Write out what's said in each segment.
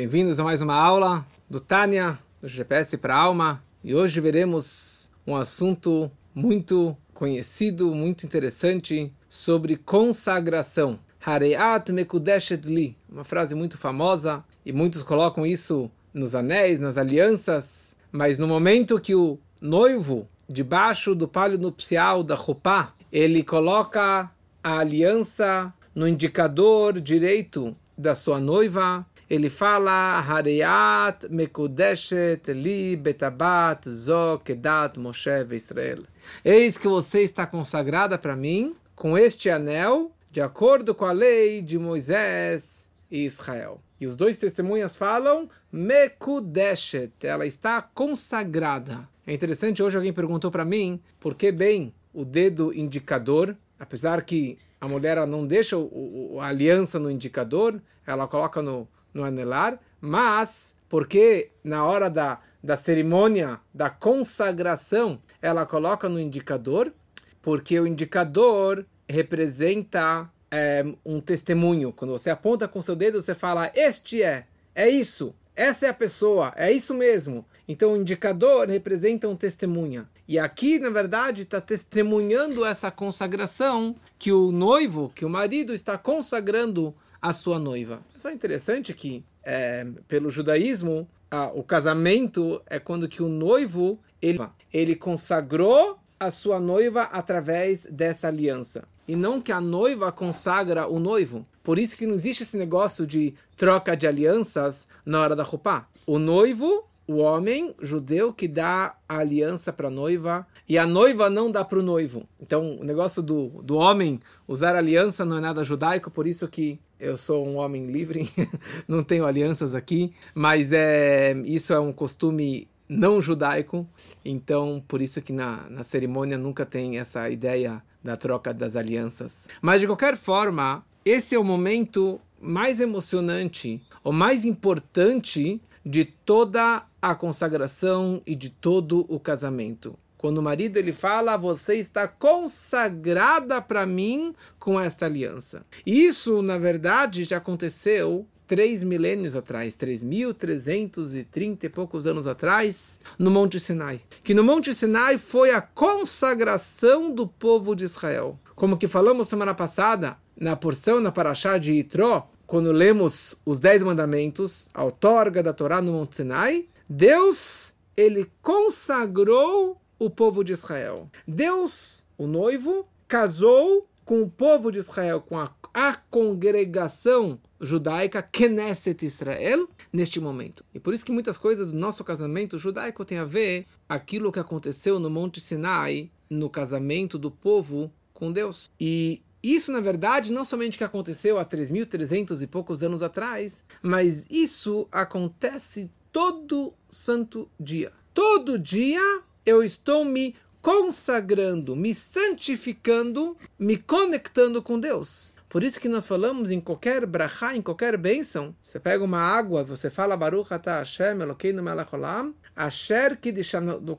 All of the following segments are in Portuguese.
Bem-vindos a mais uma aula do Tânia, do GPS para a Alma. E hoje veremos um assunto muito conhecido, muito interessante, sobre consagração. Hareat mekudeshet li, uma frase muito famosa, e muitos colocam isso nos anéis, nas alianças, mas no momento que o noivo, debaixo do palio nupcial da roupa, ele coloca a aliança no indicador direito da sua noiva, ele fala Hareat Mekudeshet Li Betabat Zo Kedat Moshe Israel. Eis que você está consagrada para mim com este anel, de acordo com a lei de Moisés e Israel. E os dois testemunhas falam Mekudeshet, ela está consagrada. É interessante, hoje alguém perguntou para mim por que bem o dedo indicador, apesar que a mulher não deixa o, o, a aliança no indicador, ela coloca no no anelar, mas porque na hora da, da cerimônia da consagração ela coloca no indicador, porque o indicador representa é, um testemunho. Quando você aponta com seu dedo, você fala: Este é, é isso, essa é a pessoa, é isso mesmo. Então o indicador representa um testemunha. E aqui, na verdade, está testemunhando essa consagração que o noivo, que o marido está consagrando a sua noiva. É só interessante que, é, pelo judaísmo, o casamento é quando que o noivo ele, ele consagrou a sua noiva através dessa aliança. E não que a noiva consagra o noivo. Por isso que não existe esse negócio de troca de alianças na hora da roupa. O noivo o homem judeu que dá a aliança para a noiva e a noiva não dá para o noivo. Então, o negócio do, do homem usar aliança não é nada judaico, por isso que eu sou um homem livre, não tenho alianças aqui, mas é, isso é um costume não judaico, então por isso que na, na cerimônia nunca tem essa ideia da troca das alianças. Mas de qualquer forma, esse é o momento mais emocionante, o mais importante de toda a consagração e de todo o casamento. Quando o marido ele fala, você está consagrada para mim com esta aliança. Isso, na verdade, já aconteceu três milênios atrás, 3.330 e poucos anos atrás, no Monte Sinai. Que no Monte Sinai foi a consagração do povo de Israel. Como que falamos semana passada, na porção, na Parashá de Itró, quando lemos os Dez Mandamentos, a outorga da Torá no Monte Sinai, Deus, ele consagrou o povo de Israel. Deus, o noivo, casou com o povo de Israel, com a, a congregação judaica, Knesset Israel, neste momento. E por isso que muitas coisas do nosso casamento judaico tem a ver aquilo que aconteceu no Monte Sinai, no casamento do povo com Deus. E isso, na verdade, não somente que aconteceu há 3.300 e poucos anos atrás, mas isso acontece todo santo dia. Todo dia eu estou me consagrando, me santificando, me conectando com Deus. Por isso que nós falamos em qualquer brachá, em qualquer bênção, você pega uma água, você fala Baruch atah Hashem Elokeinu melech olam, Asher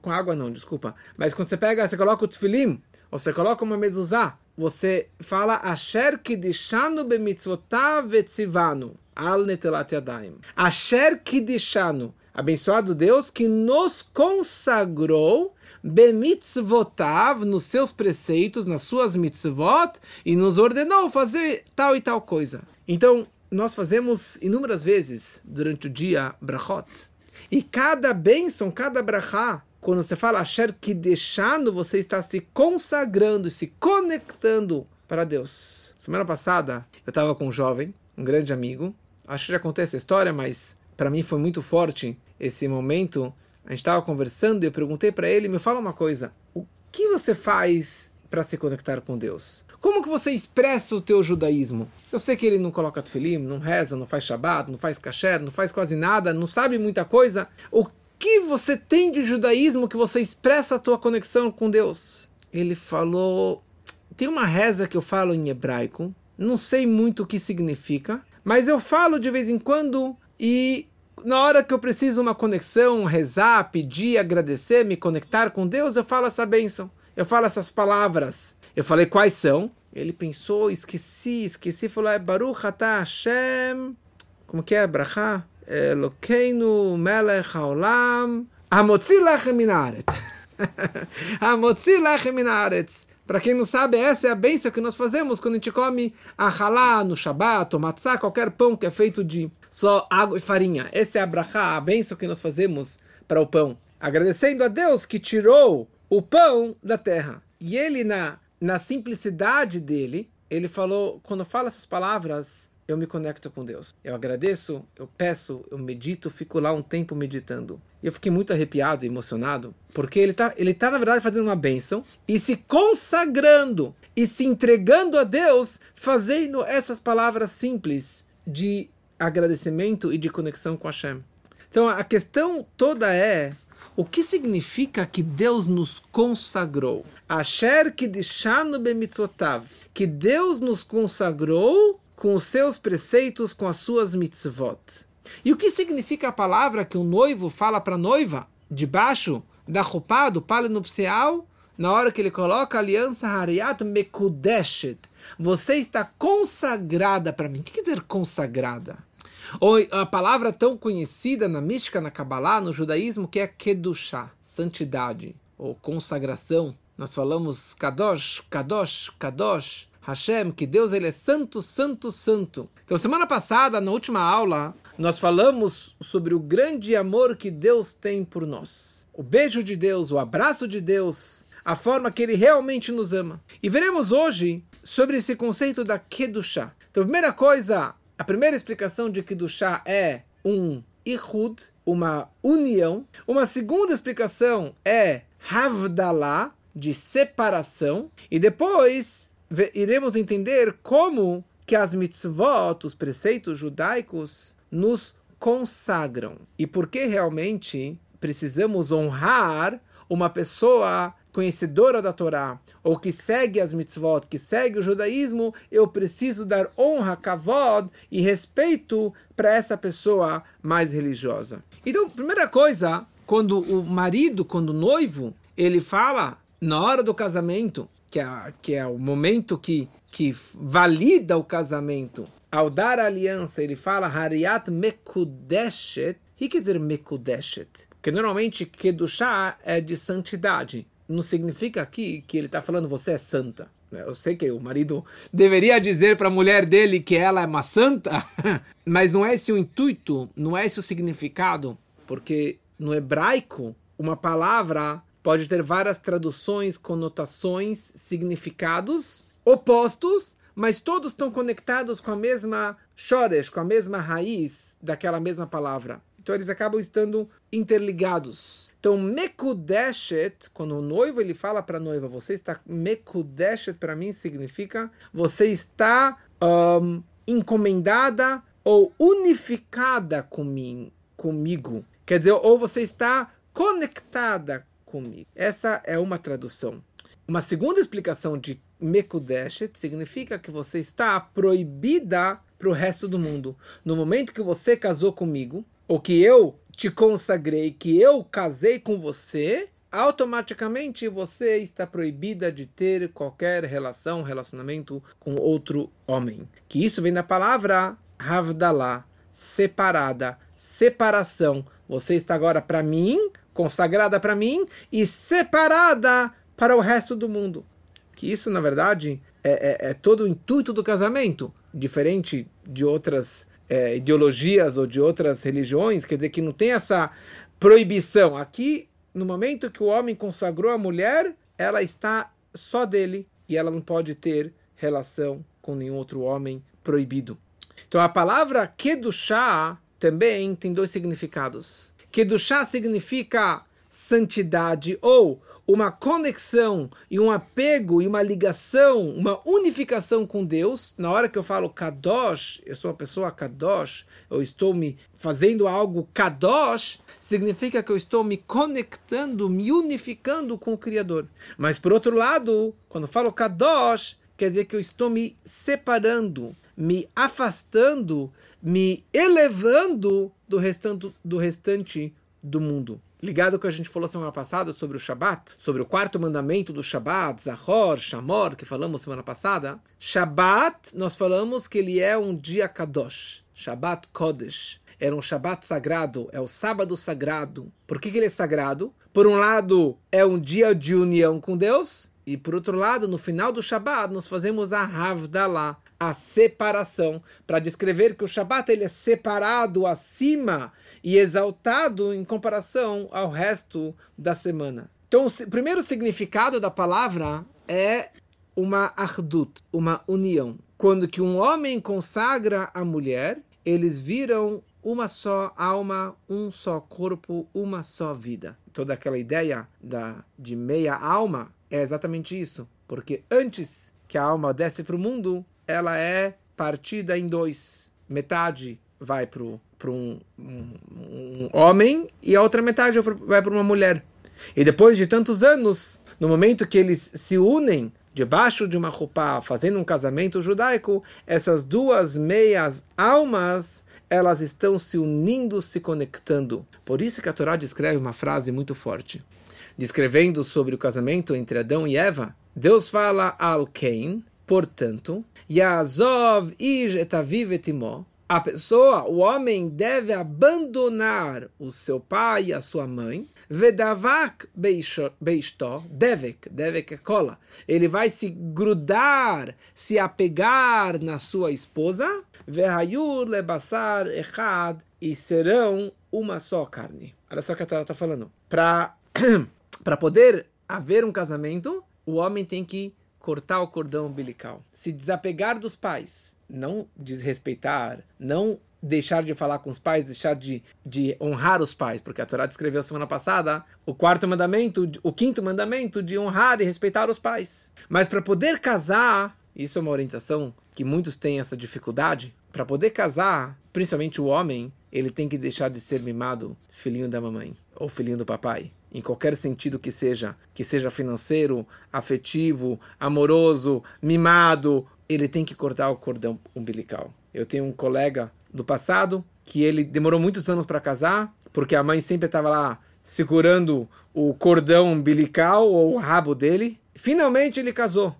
com água não, desculpa, mas quando você pega, você coloca o tefilim, ou você coloca uma mezuzá, você fala Asher Kidishanu bemitzvotav al netelat yadayim. Asher Kidishanu, abençoado Deus que nos consagrou bemitzvotav, nos seus preceitos, nas suas mitzvot, e nos ordenou fazer tal e tal coisa. Então, nós fazemos inúmeras vezes durante o dia brachot. E cada bênção, cada brachá, quando você fala Asher deixando você está se consagrando, se conectando para Deus. Semana passada, eu estava com um jovem, um grande amigo. Acho que já contei essa história, mas para mim foi muito forte esse momento. A gente estava conversando e eu perguntei para ele, me fala uma coisa, o que você faz para se conectar com Deus? Como que você expressa o teu judaísmo? Eu sei que ele não coloca tefilim, não reza, não faz shabat, não faz kasher, não faz quase nada, não sabe muita coisa. O que você tem de judaísmo que você expressa a tua conexão com Deus? Ele falou, tem uma reza que eu falo em hebraico, não sei muito o que significa, mas eu falo de vez em quando e na hora que eu preciso uma conexão, rezar, pedir, agradecer, me conectar com Deus, eu falo essa bênção. Eu falo essas palavras. Eu falei quais são. Ele pensou, esqueci, esqueci, falou, é Baruch atah Hashem. Como que é? Brachá? Elokeinu melech haolam, hamotzi lechem minaretz. hamotzi lechem minaretz. Para quem não sabe, essa é a bênção que nós fazemos quando a gente come a halá no Shabat, ou matzá, qualquer pão que é feito de só água e farinha. Essa é a brachá, a bênção que nós fazemos para o pão. Agradecendo a Deus que tirou o pão da terra. E ele, na, na simplicidade dele, ele falou, quando fala essas palavras, eu me conecto com Deus. Eu agradeço, eu peço, eu medito, fico lá um tempo meditando. E eu fiquei muito arrepiado, emocionado, porque ele está, ele tá na verdade fazendo uma bênção e se consagrando e se entregando a Deus, fazendo essas palavras simples de agradecimento e de conexão com Hashem. Então a questão toda é o que significa que Deus nos consagrou? Asher kidishanu bemitzotav. Que Deus nos consagrou com os seus preceitos, com as suas mitzvot. E o que significa a palavra que o noivo fala para a noiva, debaixo da roupa do palio nupcial, na hora que ele coloca a aliança Hariat Mekudeshet? Você está consagrada para mim. O que quer dizer consagrada? Ou a palavra tão conhecida na mística, na Kabbalah, no judaísmo, que é Kedushá, santidade, ou consagração. Nós falamos Kadosh, Kadosh, Kadosh. Hashem, que Deus ele é santo, santo, santo. Então, semana passada, na última aula, nós falamos sobre o grande amor que Deus tem por nós. O beijo de Deus, o abraço de Deus, a forma que ele realmente nos ama. E veremos hoje sobre esse conceito da Kedushá. Então, a primeira coisa, a primeira explicação de Kedushá é um Ihud, uma união. Uma segunda explicação é Havdalah, de separação. E depois iremos entender como que as mitzvot, os preceitos judaicos, nos consagram. E por que realmente precisamos honrar uma pessoa conhecedora da Torá, ou que segue as mitzvot, que segue o judaísmo, eu preciso dar honra, kavod e respeito para essa pessoa mais religiosa. Então, primeira coisa, quando o marido, quando o noivo, ele fala na hora do casamento, que é, que é o momento que, que valida o casamento, ao dar a aliança, ele fala Hariat Mekudeshet. O que quer dizer Mekudeshet? Porque normalmente Kedushá é de santidade. Não significa aqui que ele está falando você é santa. Né? Eu sei que o marido deveria dizer para a mulher dele que ela é uma santa, mas não é esse o intuito, não é esse o significado, porque no hebraico uma palavra pode ter várias traduções, conotações, significados opostos, mas todos estão conectados com a mesma shoresh, com a mesma raiz daquela mesma palavra. Então eles acabam estando interligados. Então, mekudeshet, quando o noivo ele fala para a noiva, você está mekudeshet para mim significa você está um, encomendada ou unificada comigo, comigo. Quer dizer, ou você está conectada comigo. Essa é uma tradução. Uma segunda explicação de Mekudeshet significa que você está proibida para o resto do mundo. No momento que você casou comigo, ou que eu te consagrei, que eu casei com você, automaticamente você está proibida de ter qualquer relação, relacionamento com outro homem. Que isso vem da palavra Havdalah, separada, separação. Você está agora para mim, consagrada para mim e separada para o resto do mundo. Que isso, na verdade, é, é, é todo o intuito do casamento, diferente de outras é, ideologias ou de outras religiões, quer dizer que não tem essa proibição. Aqui, no momento que o homem consagrou a mulher, ela está só dele e ela não pode ter relação com nenhum outro homem proibido. Então a palavra Kedushá também tem dois significados. Kedushá significa santidade ou uma conexão e um apego e uma ligação, uma unificação com Deus. Na hora que eu falo Kadosh, eu sou uma pessoa Kadosh, eu estou me fazendo algo Kadosh, significa que eu estou me conectando, me unificando com o Criador. Mas por outro lado, quando eu falo Kadosh, quer dizer que eu estou me separando, me afastando, me elevando do restante do, restante do mundo ligado ao que a gente falou semana passada sobre o Shabat, sobre o quarto mandamento do Shabat, Zahor, Shamor, que falamos semana passada. Shabat, nós falamos que ele é um dia Kadosh, Shabat Kodesh. era um Shabat sagrado, é o sábado sagrado. Por que, que ele é sagrado? Por um lado, é um dia de união com Deus, e por outro lado, no final do Shabat, nós fazemos a Havdalah, a separação, para descrever que o Shabat ele é separado acima e exaltado em comparação ao resto da semana. Então, o primeiro significado da palavra é uma ardut, uma união. Quando que um homem consagra a mulher, eles viram uma só alma, um só corpo, uma só vida. Toda aquela ideia da, de meia alma é exatamente isso. Porque antes que a alma desce para o mundo, ela é partida em dois. Metade vai para um, um, um homem e a outra metade vai para uma mulher. E depois de tantos anos, no momento que eles se unem debaixo de uma roupa, fazendo um casamento judaico, essas duas meias almas, elas estão se unindo, se conectando. Por isso que a Torá descreve uma frase muito forte. Descrevendo sobre o casamento entre Adão e Eva, Deus fala al Cain, portanto, Yazov ish etaviv etimó, a pessoa, o homem, deve abandonar o seu pai e a sua mãe. Vedavak beistó, devek, devek é cola. Ele vai se grudar, se apegar na sua esposa. Vehayur lebassar echad, e serão uma só carne. Olha só o que a Torá está falando. Para poder haver um casamento, o homem tem que cortar o cordão umbilical, se desapegar dos pais, não desrespeitar, não deixar de falar com os pais, deixar de, de honrar os pais, porque a Torá descreveu semana passada o quarto mandamento, o quinto mandamento de honrar e respeitar os pais. Mas para poder casar, isso é uma orientação que muitos têm essa dificuldade. Para poder casar, principalmente o homem, ele tem que deixar de ser mimado filhinho da mamãe ou filhinho do papai em qualquer sentido que seja, que seja financeiro, afetivo, amoroso, mimado, ele tem que cortar o cordão umbilical. Eu tenho um colega do passado que ele demorou muitos anos para casar, porque a mãe sempre estava lá segurando o cordão umbilical ou o rabo dele. Finalmente ele casou.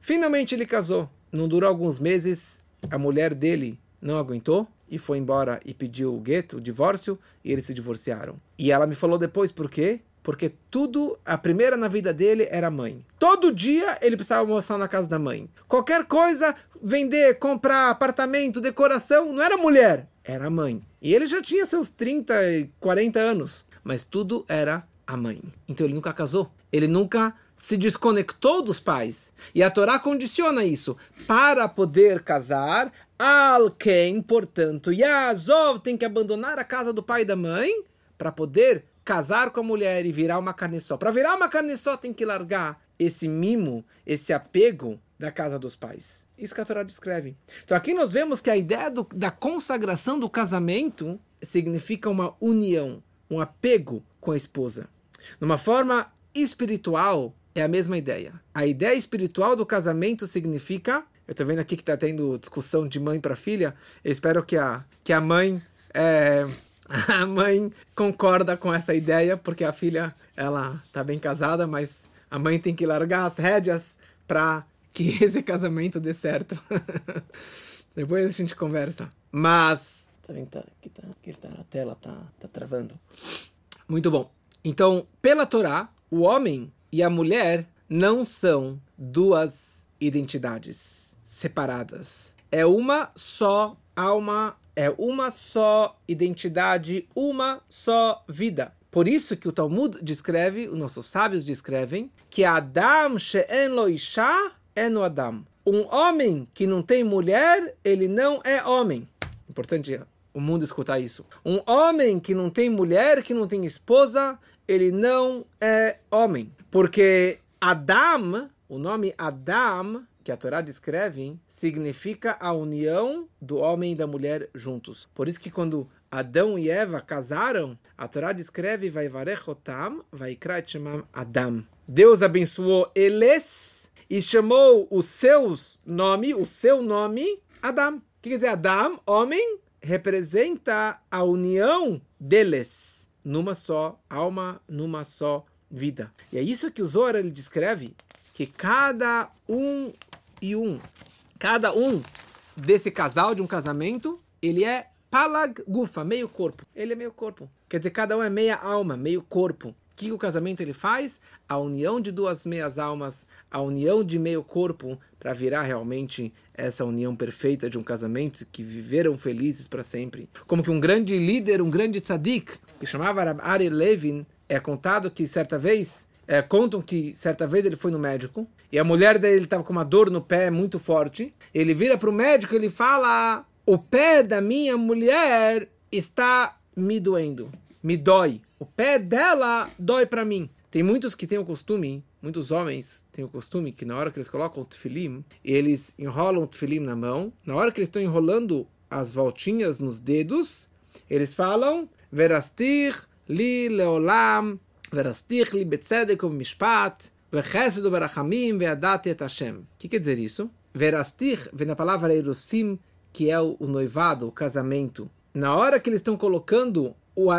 Finalmente ele casou. Não durou alguns meses, a mulher dele não aguentou e foi embora e pediu o gueto, o divórcio, e eles se divorciaram. E ela me falou depois por quê? Porque tudo, a primeira na vida dele era a mãe. Todo dia ele precisava almoçar na casa da mãe. Qualquer coisa, vender, comprar apartamento, decoração, não era mulher, era a mãe. E ele já tinha seus 30, 40 anos. Mas tudo era a mãe. Então ele nunca casou. Ele nunca se desconectou dos pais. E a Torá condiciona isso. Para poder casar, alguém, portanto, Yazov tem que abandonar a casa do pai e da mãe para poder casar com a mulher e virar uma carne só. Para virar uma carne só, tem que largar esse mimo, esse apego da casa dos pais. Isso que a Torá descreve. Então aqui nós vemos que a ideia do, da consagração do casamento significa uma união, um apego com a esposa. Numa forma espiritual, é a mesma ideia. A ideia espiritual do casamento significa. Eu estou vendo aqui que está tendo discussão de mãe para filha. Eu espero que a, que a mãe é, a mãe concorda com essa ideia, porque a filha, ela tá bem casada, mas a mãe tem que largar as rédeas para que esse casamento dê certo. Depois a gente conversa. Mas. Tá vendo? Tá, aqui tá, aqui tá, a tela tá, tá travando. Muito bom. Então, pela Torá, o homem e a mulher não são duas identidades separadas. É uma só alma é uma só identidade, uma só vida. Por isso que o Talmud descreve, os nossos sábios descrevem, que Adam she'en lo isha eno Adam. Um homem que não tem mulher, ele não é homem. Importante o mundo escutar isso. Um homem que não tem mulher, que não tem esposa, ele não é homem. Porque Adam, o nome Adam, que a Torá descreve significa a união do homem e da mulher juntos. Por isso que quando Adão e Eva casaram, a Torá descreve vai varechotam, vai Adam. Deus abençoou eles e chamou os seus nome, o seu nome, Adam. O que quer dizer Adam? Homem representa a união deles numa só alma, numa só vida. E é isso que o Zohar ele descreve que cada um e um. Cada um desse casal de um casamento, ele é Palag gufa, meio corpo. Ele é meio corpo. Quer dizer, cada um é meia alma, meio corpo. O que o casamento ele faz? A união de duas meias almas, a união de meio corpo, para virar realmente essa união perfeita de um casamento que viveram felizes para sempre. Como que um grande líder, um grande tzadik, que chamava Ari Levin, é contado que certa vez é, contam que certa vez ele foi no médico e a mulher dele estava com uma dor no pé muito forte. Ele vira para o médico e ele fala: O pé da minha mulher está me doendo, me dói. O pé dela dói para mim. Tem muitos que têm o costume, Muitos homens têm o costume que na hora que eles colocam o tefilim, eles enrolam o tefilim na mão. Na hora que eles estão enrolando as voltinhas nos dedos, eles falam Verastir li leolam, verastir li betzedekum mishpat, vechesed barachamim veadat et Hashem. O que quer dizer isso? Verastir vem da palavra erosim, que é o noivado, o casamento. Na hora que eles estão colocando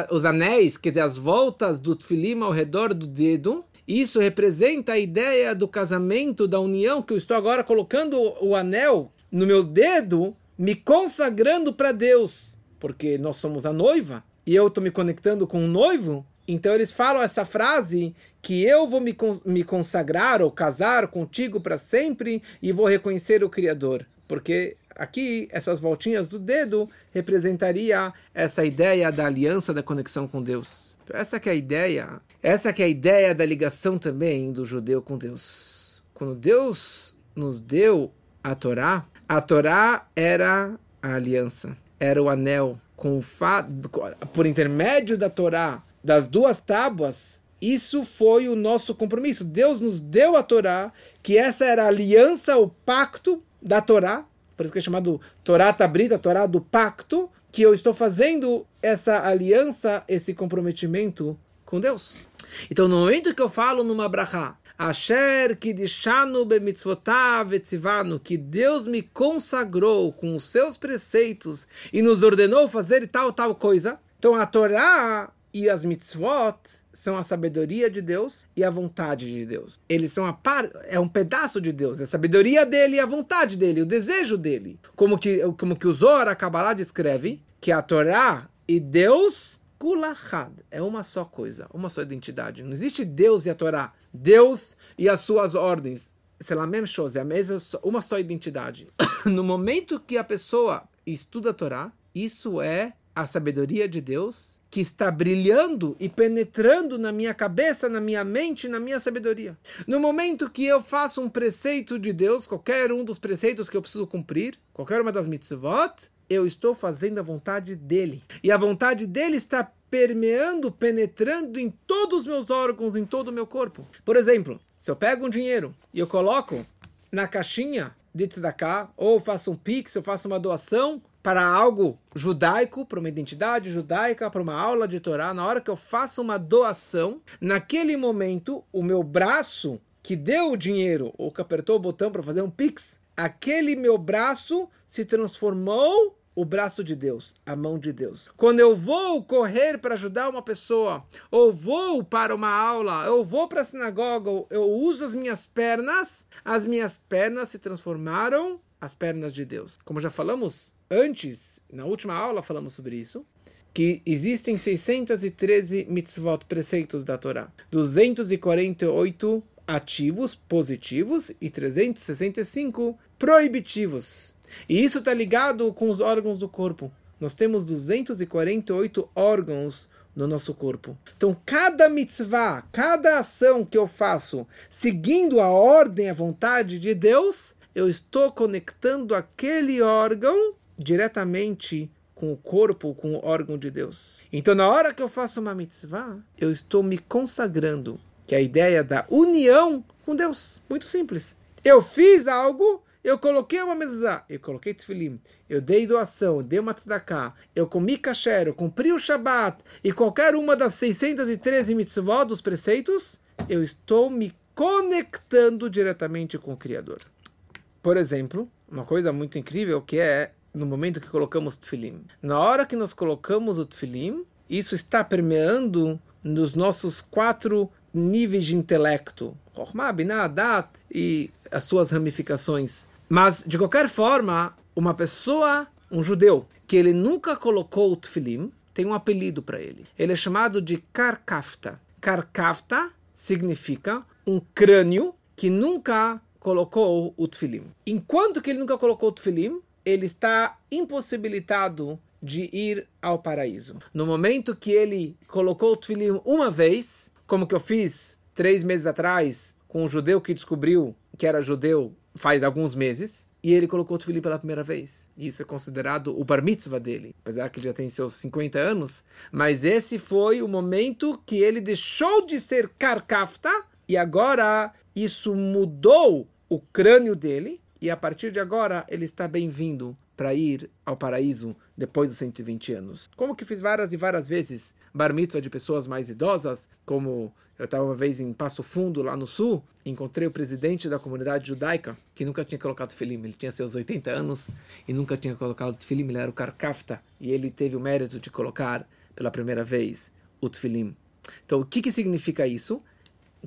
os anéis, quer dizer, as voltas do tefilim ao redor do dedo, isso representa a ideia do casamento, da união, que eu estou agora colocando o anel no meu dedo, me consagrando para Deus. Porque nós somos a noiva, e eu estou me conectando com o noivo, então eles falam essa frase que eu vou me, me consagrar ou casar contigo para sempre e vou reconhecer o Criador. Porque aqui essas voltinhas do dedo representaria essa ideia da aliança, da conexão com Deus. Então essa que é a ideia, essa que é a ideia da ligação também do judeu com Deus. Quando Deus nos deu a Torá, a Torá era a aliança, era o anel com o por intermédio da Torá, das duas tábuas, isso foi o nosso compromisso. Deus nos deu a Torá, que essa era a aliança, o pacto da Torá, por isso que é chamado Torá Tabrita, Torá do pacto, que eu estou fazendo essa aliança, esse comprometimento com Deus. Então, no momento que eu falo numa brachá, Asher kidishanu bemitzvotav etzivanu, que Deus me consagrou com os seus preceitos e nos ordenou fazer tal, tal coisa. Então, a Torá e as mitzvot são a sabedoria de Deus e a vontade de Deus. Eles são a par, é um pedaço de Deus, é a sabedoria dele e a vontade dele, o desejo dele. Como que, como que o Zohar, a Kabbalah descreve, que a Torá e Deus kulachad, é uma só coisa, uma só identidade. Não existe Deus e a Torá. Deus e as suas ordens. Même chose, é a mesma, uma só identidade. no momento que a pessoa estuda a Torá, isso é a sabedoria de Deus que está brilhando e penetrando na minha cabeça, na minha mente, na minha sabedoria. No momento que eu faço um preceito de Deus, qualquer um dos preceitos que eu preciso cumprir, qualquer uma das mitzvot, eu estou fazendo a vontade dele. E a vontade dele está permeando, penetrando em todos os meus órgãos, em todo o meu corpo. Por exemplo, se eu pego um dinheiro e eu coloco na caixinha de tzedakah, ou faço um pix, eu faço uma doação, para algo judaico, para uma identidade judaica, para uma aula de Torá, na hora que eu faço uma doação, naquele momento, o meu braço que deu o dinheiro, ou que apertou o botão para fazer um pix, aquele meu braço se transformou o braço de Deus, a mão de Deus. Quando eu vou correr para ajudar uma pessoa, ou vou para uma aula, eu vou para a sinagoga, eu uso as minhas pernas, as minhas pernas se transformaram as pernas de Deus. Como já falamos Antes, na última aula falamos sobre isso, que existem 613 mitzvot, preceitos da Torá. 248 ativos, positivos, e 365 proibitivos. E isso está ligado com os órgãos do corpo. Nós temos 248 órgãos no nosso corpo. Então, cada mitzvah, cada ação que eu faço, seguindo a ordem, a vontade de Deus, eu estou conectando aquele órgão diretamente com o corpo, com o órgão de Deus. Então, na hora que eu faço uma mitzvah, eu estou me consagrando, que é a ideia da união com Deus. Muito simples. Eu fiz algo, eu coloquei uma mesa, eu coloquei tefilim, eu dei doação, dei uma tzedakah, eu comi kasher, eu cumpri o Shabat, e qualquer uma das 613 mitzvot dos preceitos, eu estou me conectando diretamente com o Criador. Por exemplo, uma coisa muito incrível que é no momento que colocamos tefilim. Na hora que nós colocamos o tefilim, isso está permeando nos nossos quatro níveis de intelecto. Chokhmah, Binah, Dat e as suas ramificações. Mas, de qualquer forma, uma pessoa, um judeu, que ele nunca colocou o tefilim, tem um apelido para ele. Ele é chamado de Karkafta. Karkafta significa um crânio que nunca colocou o tefilim. Enquanto que ele nunca colocou o tefilim, ele está impossibilitado de ir ao paraíso. No momento que ele colocou o tefilim uma vez, como que eu fiz três meses atrás com um judeu que descobriu que era judeu faz alguns meses, e ele colocou o tefilim pela primeira vez. Isso é considerado o bar mitzvah dele, apesar que ele já tem seus 50 anos. Mas esse foi o momento que ele deixou de ser karkafta e agora isso mudou o crânio dele. E a partir de agora ele está bem-vindo para ir ao paraíso depois dos 120 anos. Como que fiz várias e várias vezes bar mitzvah de pessoas mais idosas, como eu estava uma vez em Passo Fundo, lá no sul, encontrei o presidente da comunidade judaica, que nunca tinha colocado filim. Ele tinha seus 80 anos e nunca tinha colocado filim. Ele era o Karkafta e ele teve o mérito de colocar pela primeira vez o tefilim. Então, o que, que significa isso?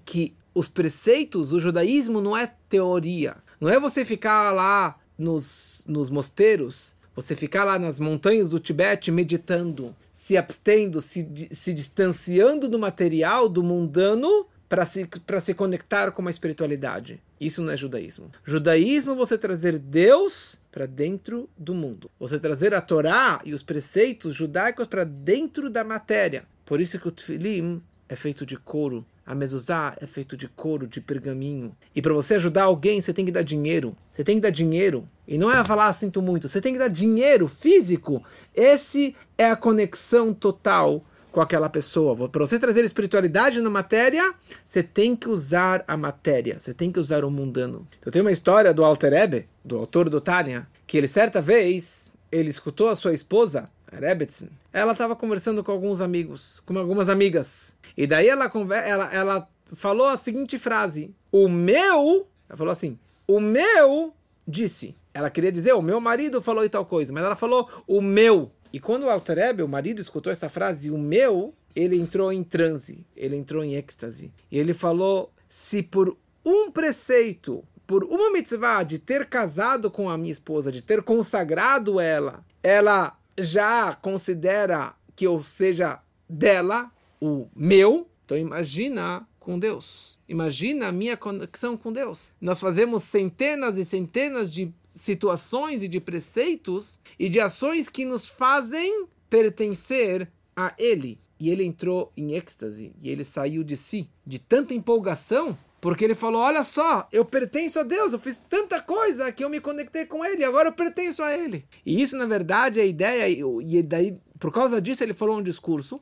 Que os preceitos, o judaísmo não é teoria. Não é você ficar lá nos, nos mosteiros, você ficar lá nas montanhas do Tibete meditando, se abstendo, se, se distanciando do material, do mundano, para se, se conectar com a espiritualidade. Isso não é judaísmo. Judaísmo é você trazer Deus para dentro do mundo. Você trazer a Torá e os preceitos judaicos para dentro da matéria. Por isso que o Tfilim é feito de couro a mezuzá é feito de couro, de pergaminho. E para você ajudar alguém, você tem que dar dinheiro. Você tem que dar dinheiro. E não é falar, ah, sinto muito. Você tem que dar dinheiro físico. Esse é a conexão total com aquela pessoa. Para você trazer espiritualidade na matéria, você tem que usar a matéria. Você tem que usar o mundano. Eu tenho uma história do Alter Ebe, do autor do Tânia, que ele certa vez, ele escutou a sua esposa, Rebetzin, ela estava conversando com alguns amigos, com algumas amigas. E daí ela, ela, ela falou a seguinte frase: O meu. Ela falou assim: O meu disse. Ela queria dizer: O meu marido falou e tal coisa. Mas ela falou: O meu. E quando o Alterebe, o marido, escutou essa frase, o meu, ele entrou em transe, ele entrou em êxtase. E ele falou: Se por um preceito, por uma mitzvah de ter casado com a minha esposa, de ter consagrado ela, ela já considera que eu seja dela, o meu, então imagina com Deus. Imagina a minha conexão com Deus. Nós fazemos centenas e centenas de situações e de preceitos e de ações que nos fazem pertencer a Ele. E ele entrou em êxtase e ele saiu de si, de tanta empolgação, porque ele falou: Olha só, eu pertenço a Deus, eu fiz tanta coisa que eu me conectei com Ele, agora eu pertenço a Ele. E isso, na verdade, é a ideia, e daí, por causa disso, ele falou um discurso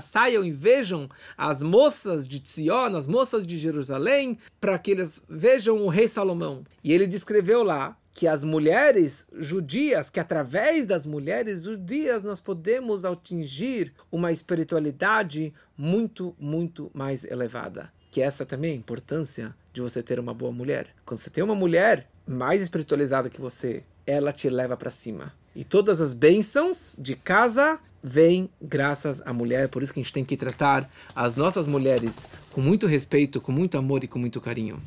saiam e vejam as moças de Sion, as moças de Jerusalém, para que eles vejam o rei Salomão. E ele descreveu lá que as mulheres judias, que através das mulheres judias nós podemos atingir uma espiritualidade muito, muito mais elevada. Que essa também é a importância de você ter uma boa mulher. Quando você tem uma mulher mais espiritualizada que você, ela te leva para cima. E todas as bênçãos de casa vêm graças à mulher. Por isso que a gente tem que tratar as nossas mulheres com muito respeito, com muito amor e com muito carinho.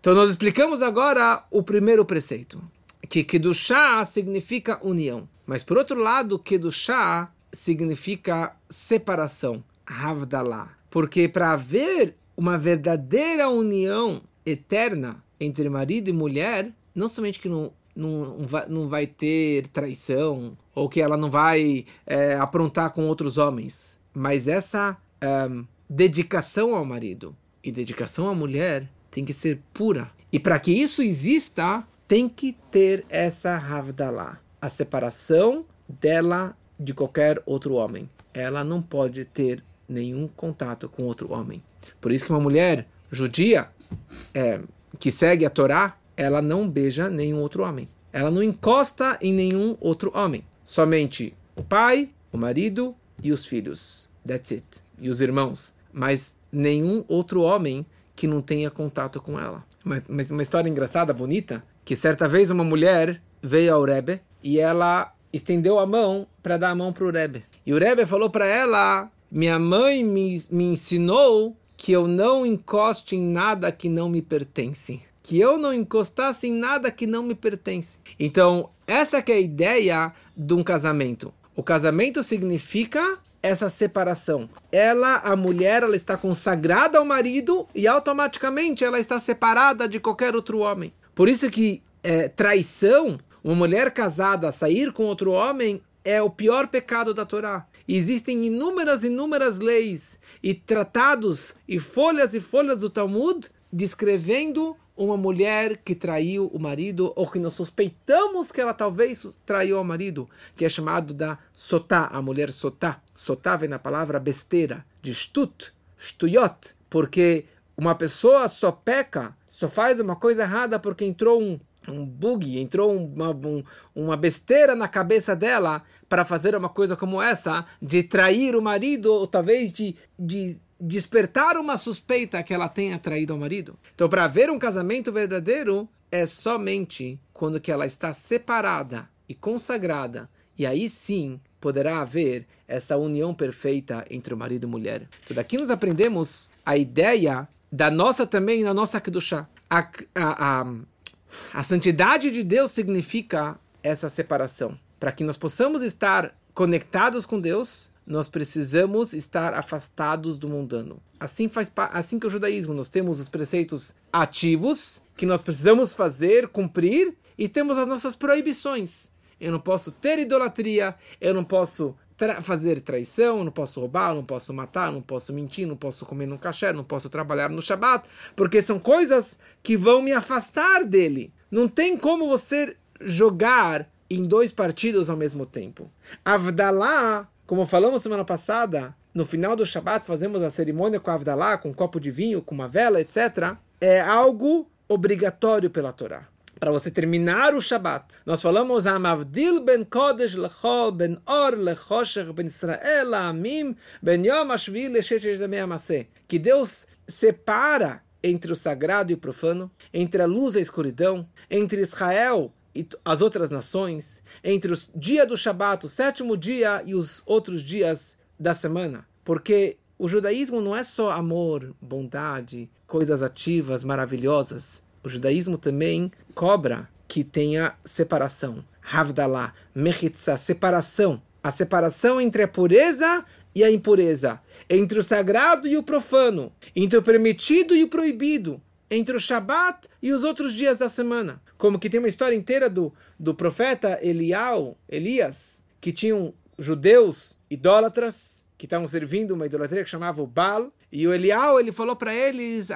Então nós explicamos agora o primeiro preceito, que Kedushá significa união. Mas por outro lado, Kedushá significa separação, Havdalah. Porque para haver uma verdadeira união eterna entre marido e mulher, não somente que não não vai, não vai ter traição, ou que ela não vai é, aprontar com outros homens. Mas essa um, dedicação ao marido e dedicação à mulher tem que ser pura. E para que isso exista, tem que ter essa Havdalah a separação dela de qualquer outro homem. Ela não pode ter nenhum contato com outro homem. Por isso que uma mulher judia é, que segue a Torá, ela não beija nenhum outro homem. Ela não encosta em nenhum outro homem. Somente o pai, o marido e os filhos. That's it. E os irmãos. Mas nenhum outro homem que não tenha contato com ela. Mas uma história engraçada, bonita, que certa vez uma mulher veio ao Rebbe e ela estendeu a mão para dar a mão para o Rebbe. E o Rebbe falou para ela: Minha mãe me, me ensinou que eu não encoste em nada que não me pertence que eu não encostasse em nada que não me pertence. Então, essa que é a ideia de um casamento. O casamento significa essa separação. Ela, a mulher, ela está consagrada ao marido e automaticamente ela está separada de qualquer outro homem. Por isso que é, traição, uma mulher casada sair com outro homem é o pior pecado da Torá. Existem inúmeras, inúmeras leis e tratados e folhas e folhas do Talmud descrevendo uma mulher que traiu o marido ou que nós suspeitamos que ela talvez traiu o marido, que é chamado da sotá, a mulher sotá. Sotá vem na palavra besteira, de stut, stuyot, porque uma pessoa só peca, só faz uma coisa errada porque entrou um um bug, entrou uma, um, uma besteira na cabeça dela para fazer uma coisa como essa, de trair o marido, ou talvez de, de despertar uma suspeita que ela tenha traído o marido. Então, para haver um casamento verdadeiro, é somente quando que ela está separada e consagrada, e aí sim poderá haver essa união perfeita entre o marido e a mulher. Então, daqui nós aprendemos a ideia da nossa também, na nossa Kedushá. A, a, a, a santidade de Deus significa essa separação. Para que nós possamos estar conectados com Deus, nós precisamos estar afastados do mundano. Assim faz assim que o judaísmo nós temos os preceitos ativos que nós precisamos fazer, cumprir, e temos as nossas proibições. Eu não posso ter idolatria, eu não posso tra fazer traição, eu não posso roubar, eu não posso matar, eu não posso mentir, não posso comer no cachê, não posso trabalhar no Shabat, porque são coisas que vão me afastar dele. Não tem como você jogar em dois partidos ao mesmo tempo. Avdalá, como falamos semana passada, no final do Shabat fazemos a cerimônia com Avdalá, com um copo de vinho, com uma vela, etc. É algo obrigatório pela Torá para você terminar o Shabat. Nós falamos Amavdil ben Kodesh lechol ben Or lechosher ben Israel amim ben Yom Ashvil que Deus separa entre o sagrado e o profano, entre a luz e a escuridão, entre Israel e as outras nações, entre o dia do Shabat, o sétimo dia e os outros dias da semana. Porque o judaísmo não é só amor, bondade, coisas ativas, maravilhosas o judaísmo também cobra que tenha separação. Havdalah, Mechitza, separação. A separação entre a pureza e a impureza. Entre o sagrado e o profano. Entre o permitido e o proibido. Entre o Shabat e os outros dias da semana. Como que tem uma história inteira do, do profeta Elial, Elias, que tinham judeus idólatras que estavam servindo uma idolatria que chamava o Baal, e o Elial, ele falou para eles,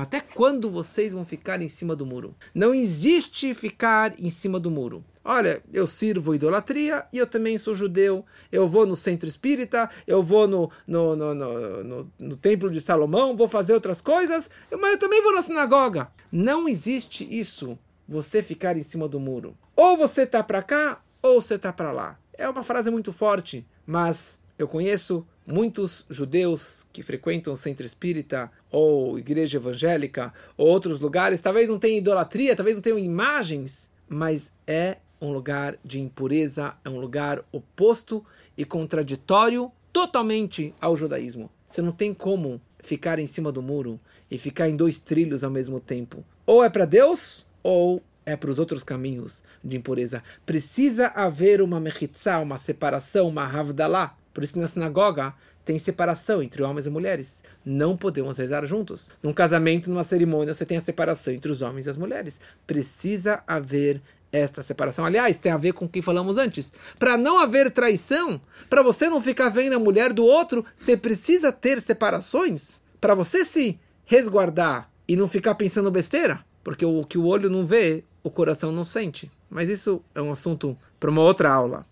até quando vocês vão ficar em cima do muro? Não existe ficar em cima do muro. Olha, eu sirvo idolatria e eu também sou judeu. Eu vou no centro espírita, eu vou no, no, no, no, no, no templo de Salomão, vou fazer outras coisas, mas eu também vou na sinagoga. Não existe isso, você ficar em cima do muro. Ou você está para cá, ou você está para lá. É uma frase muito forte, mas eu conheço muitos judeus que frequentam o centro espírita ou igreja evangélica ou outros lugares. Talvez não tenham idolatria, talvez não tenham imagens, mas é um lugar de impureza, é um lugar oposto e contraditório totalmente ao judaísmo. Você não tem como ficar em cima do muro e ficar em dois trilhos ao mesmo tempo. Ou é para Deus ou é para os outros caminhos de impureza. Precisa haver uma mechitzá, uma separação, uma havdalah. Por isso na sinagoga tem separação entre homens e mulheres. Não podemos rezar juntos. Num casamento, numa cerimônia, você tem a separação entre os homens e as mulheres. Precisa haver esta separação. Aliás, tem a ver com o que falamos antes. Para não haver traição, para você não ficar vendo a mulher do outro, você precisa ter separações para você se resguardar e não ficar pensando besteira. Porque o que o olho não vê, o coração não sente. Mas isso é um assunto para uma outra aula.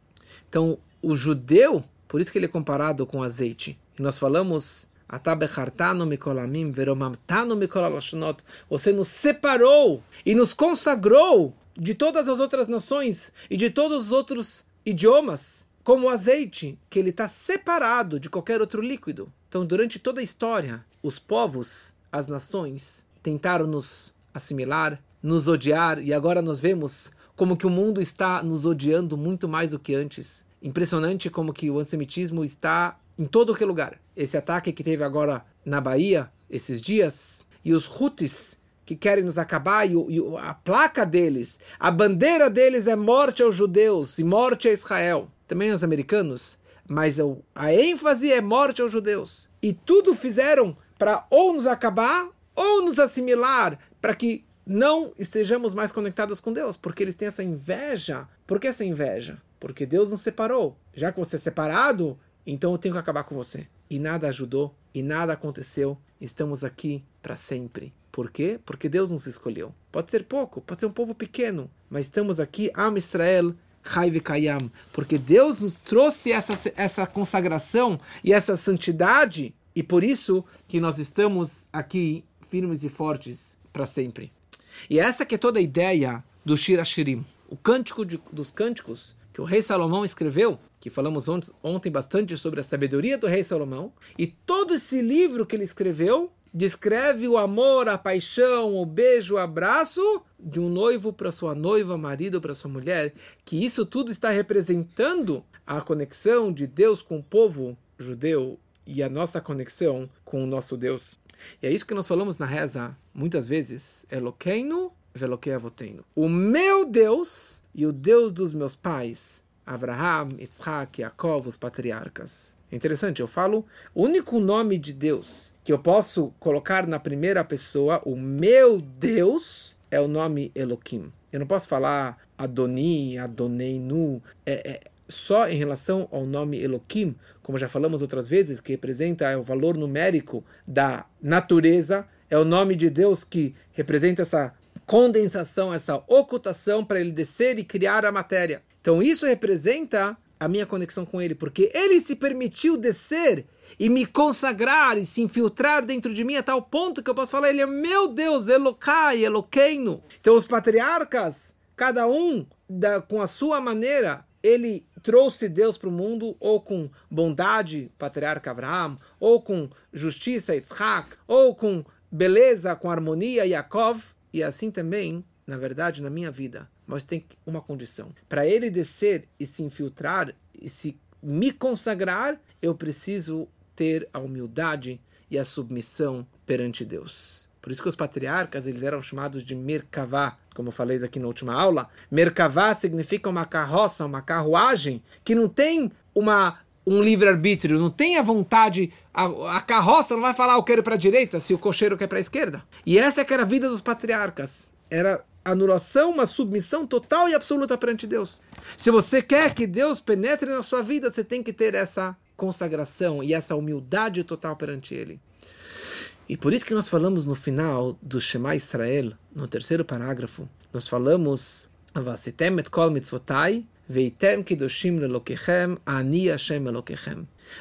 Então, o judeu, por isso que ele é comparado com azeite. E nós falamos você nos separou e nos consagrou de todas as outras nações e de todos os outros idiomas, como o azeite, que ele está separado de qualquer outro líquido. Então, durante toda a história, os povos, as nações, tentaram nos assimilar, nos odiar, e agora nós vemos como que o mundo está nos odiando muito mais do que antes. Impressionante como que o antissemitismo está em todo que lugar. Esse ataque que teve agora na Bahia, esses dias, e os Houthis que querem nos acabar, e, e, a placa deles, a bandeira deles é morte aos judeus e morte a Israel. Também aos americanos, mas a ênfase é morte aos judeus. E tudo fizeram para ou nos acabar ou nos assimilar, para que não estejamos mais conectados com Deus, porque eles têm essa inveja. Por que essa inveja? Porque Deus nos separou. Já que você é separado, então eu tenho que acabar com você. E nada ajudou, e nada aconteceu. Estamos aqui para sempre. Por quê? Porque Deus nos escolheu. Pode ser pouco, pode ser um povo pequeno, mas estamos aqui, Am Israel, Haiv Kayam, porque Deus nos trouxe essa, essa consagração e essa santidade, e por isso que nós estamos aqui firmes e fortes para sempre. E essa que é toda a ideia do Shirashirim, o cântico de, dos cânticos que o rei Salomão escreveu, que falamos ontem, bastante sobre a sabedoria do rei Salomão, e todo esse livro que ele escreveu descreve o amor, a paixão, o beijo, o abraço de um noivo para sua noiva, marido para sua mulher, que isso tudo está representando a conexão de Deus com o povo judeu e a nossa conexão com o nosso Deus. E é isso que nós falamos na reza muitas vezes. Eloqueino, veloquei avoteino. O meu Deus e o Deus dos meus pais, Abraham, Isaac, Jacob, os patriarcas. É interessante, eu falo o único nome de Deus que eu posso colocar na primeira pessoa, o meu Deus, é o nome Elohim. Eu não posso falar Adoni, Adoneinu. É, é, só em relação ao nome Elohim, como já falamos outras vezes, que representa o valor numérico da natureza, é o nome de Deus que representa essa condensação, essa ocultação para ele descer e criar a matéria. Então isso representa a minha conexão com ele, porque ele se permitiu descer e me consagrar e se infiltrar dentro de mim a tal ponto que eu posso falar, ele é meu Deus, Elokai, Eloqueino. Então os patriarcas, cada um da, com a sua maneira, ele trouxe Deus para o mundo ou com bondade, patriarca Abraão, ou com justiça, Isaac, ou com beleza, com harmonia, Yaakov, e assim também, na verdade, na minha vida. Mas tem uma condição. Para ele descer e se infiltrar e se me consagrar, eu preciso ter a humildade e a submissão perante Deus. Por isso que os patriarcas eles eram chamados de Merkavá, como eu falei aqui na última aula. Merkavá significa uma carroça, uma carruagem que não tem uma um livre-arbítrio, não tem a vontade, a, a, carroça não vai falar eu quero para a direita se o cocheiro quer para a esquerda. E essa que era a vida dos patriarcas. Era anulação, uma submissão total e absoluta perante Deus. Se você quer que Deus penetre na sua vida, você tem que ter essa consagração e essa humildade total perante Ele. E por isso que nós falamos no final do Shema Israel, no terceiro parágrafo, nós falamos.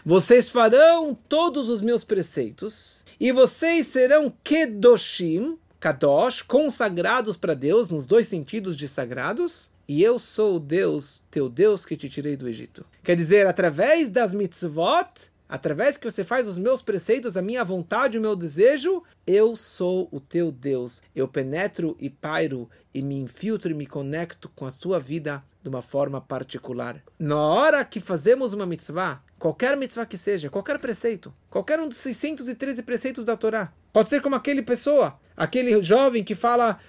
Vocês farão todos os meus preceitos e vocês serão kedoshim, kadosh, consagrados para Deus, nos dois sentidos de sagrados, e eu sou o Deus, teu Deus que te tirei do Egito. Quer dizer, através das mitzvot, através que você faz os meus preceitos, a minha vontade, o meu desejo, eu sou o teu Deus. Eu penetro e pairo e me infiltro e me conecto com a sua vida de uma forma particular. Na hora que fazemos uma mitzvah, qualquer mitzvah que seja, qualquer preceito, qualquer um dos 613 preceitos da Torá, pode ser como aquele pessoa, aquele jovem que fala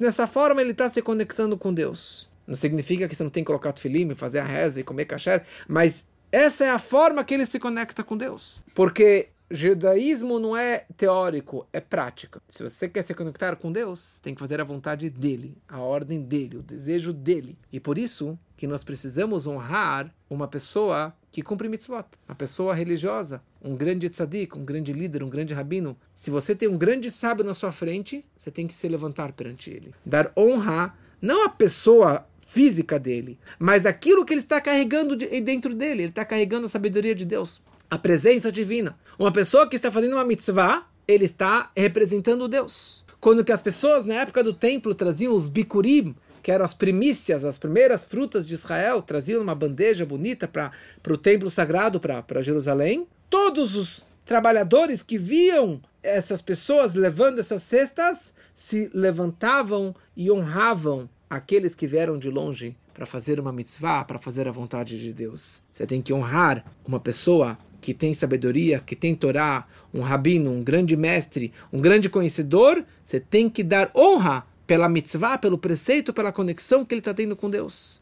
nessa forma ele está se conectando com Deus. Não significa que você não tem que colocar tefilim, fazer a reza e comer kasher, mas essa é a forma que ele se conecta com Deus. Porque judaísmo não é teórico, é prática. Se você quer se conectar com Deus, tem que fazer a vontade dele, a ordem dele, o desejo dele. E por isso que nós precisamos honrar uma pessoa que cumpre mitzvot, uma pessoa religiosa, um grande tzadik, um grande líder, um grande rabino. Se você tem um grande sábio na sua frente, você tem que se levantar perante ele. Dar honra não à pessoa física dele, mas aquilo que ele está carregando dentro dele. Ele está carregando a sabedoria de Deus, a presença divina. Uma pessoa que está fazendo uma mitzvah, ele está representando Deus. Quando que as pessoas na época do templo traziam os bikurim, que eram as primícias, as primeiras frutas de Israel, traziam uma bandeja bonita para o templo sagrado, para Jerusalém. Todos os trabalhadores que viam essas pessoas levando essas cestas se levantavam e honravam aqueles que vieram de longe para fazer uma mitzvah, para fazer a vontade de Deus. Você tem que honrar uma pessoa que tem sabedoria, que tem Torá, um rabino, um grande mestre, um grande conhecedor, você tem que dar honra pela mitzvah, pelo preceito, pela conexão que ele está tendo com Deus.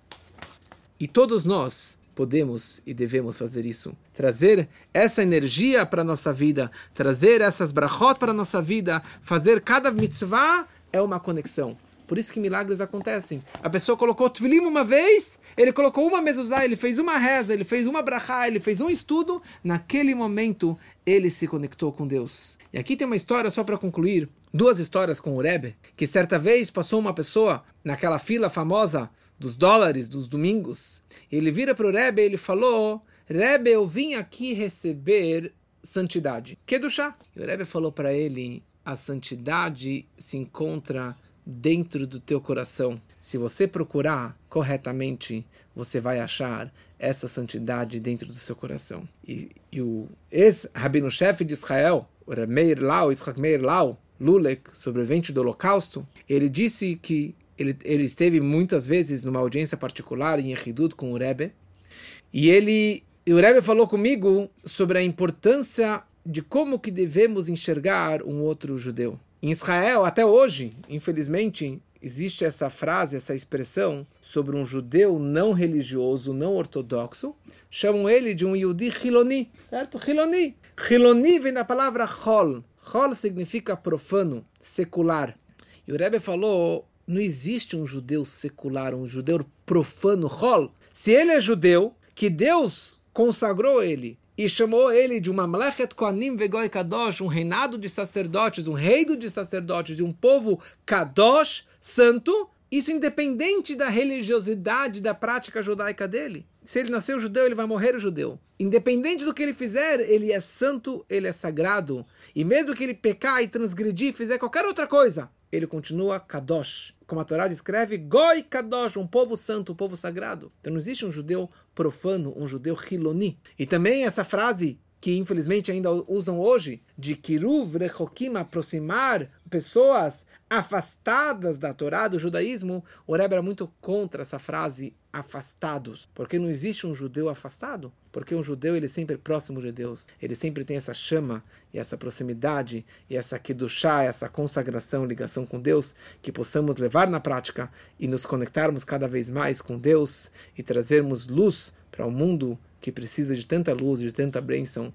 E todos nós podemos e devemos fazer isso. Trazer essa energia para a nossa vida, trazer essas brachot para a nossa vida, fazer cada mitzvah é uma conexão. Por isso que milagres acontecem. A pessoa colocou tefilin uma vez, ele colocou uma mezuzá, ele fez uma reza, ele fez uma brachá, ele fez um estudo. Naquele momento, ele se conectou com Deus. E aqui tem uma história só para concluir. Duas histórias com o Rebbe, que certa vez passou uma pessoa naquela fila famosa dos dólares dos domingos. Ele vira para o Rebbe e ele falou: Rebbe, eu vim aqui receber santidade. Que do chá? E o Rebbe falou para ele: a santidade se encontra dentro do teu coração. Se você procurar corretamente, você vai achar essa santidade dentro do seu coração. E, e o ex-rabino-chefe de Israel, o Meir Lau, Israel Meir Lau, Lulek, sobrevivente do Holocausto, ele disse que ele, ele esteve muitas vezes numa audiência particular em Yehidud com o Rebbe, e ele o Rebbe falou comigo sobre a importância de como que devemos enxergar um outro judeu. Em Israel, até hoje, infelizmente, existe essa frase, essa expressão sobre um judeu não religioso, não ortodoxo. Chamam ele de um Yudi Hiloni, certo? Hiloni. Hiloni vem da palavra Hol. Hol significa profano, secular. E o Rebbe falou, não existe um judeu secular, um judeu profano, Hol. Se ele é judeu, que Deus consagrou ele e chamou ele de uma Mlechet Koanim Vegoi Kadosh, um reinado de sacerdotes, um reino de sacerdotes e um povo Kadosh, santo, isso independente da religiosidade, da prática judaica dele. Se ele nasceu judeu, ele vai morrer judeu. Independente do que ele fizer, ele é santo, ele é sagrado. E mesmo que ele pecar e transgredir, fizer qualquer outra coisa, ele continua Kadosh. Como a Torá descreve, Goi Kadosh, um povo santo, um povo sagrado. Então não existe um judeu profano, um judeu Hiloni. E também essa frase que infelizmente ainda usam hoje, de Kiruv Rechokim, aproximar pessoas afastadas da Torá, do judaísmo, o Rebbe era muito contra essa frase afastados, porque não existe um judeu afastado, porque um judeu ele é sempre próximo de Deus, ele sempre tem essa chama e essa proximidade e essa chá, essa consagração, ligação com Deus, que possamos levar na prática e nos conectarmos cada vez mais com Deus e trazermos luz para o um mundo que precisa de tanta luz, de tanta bênção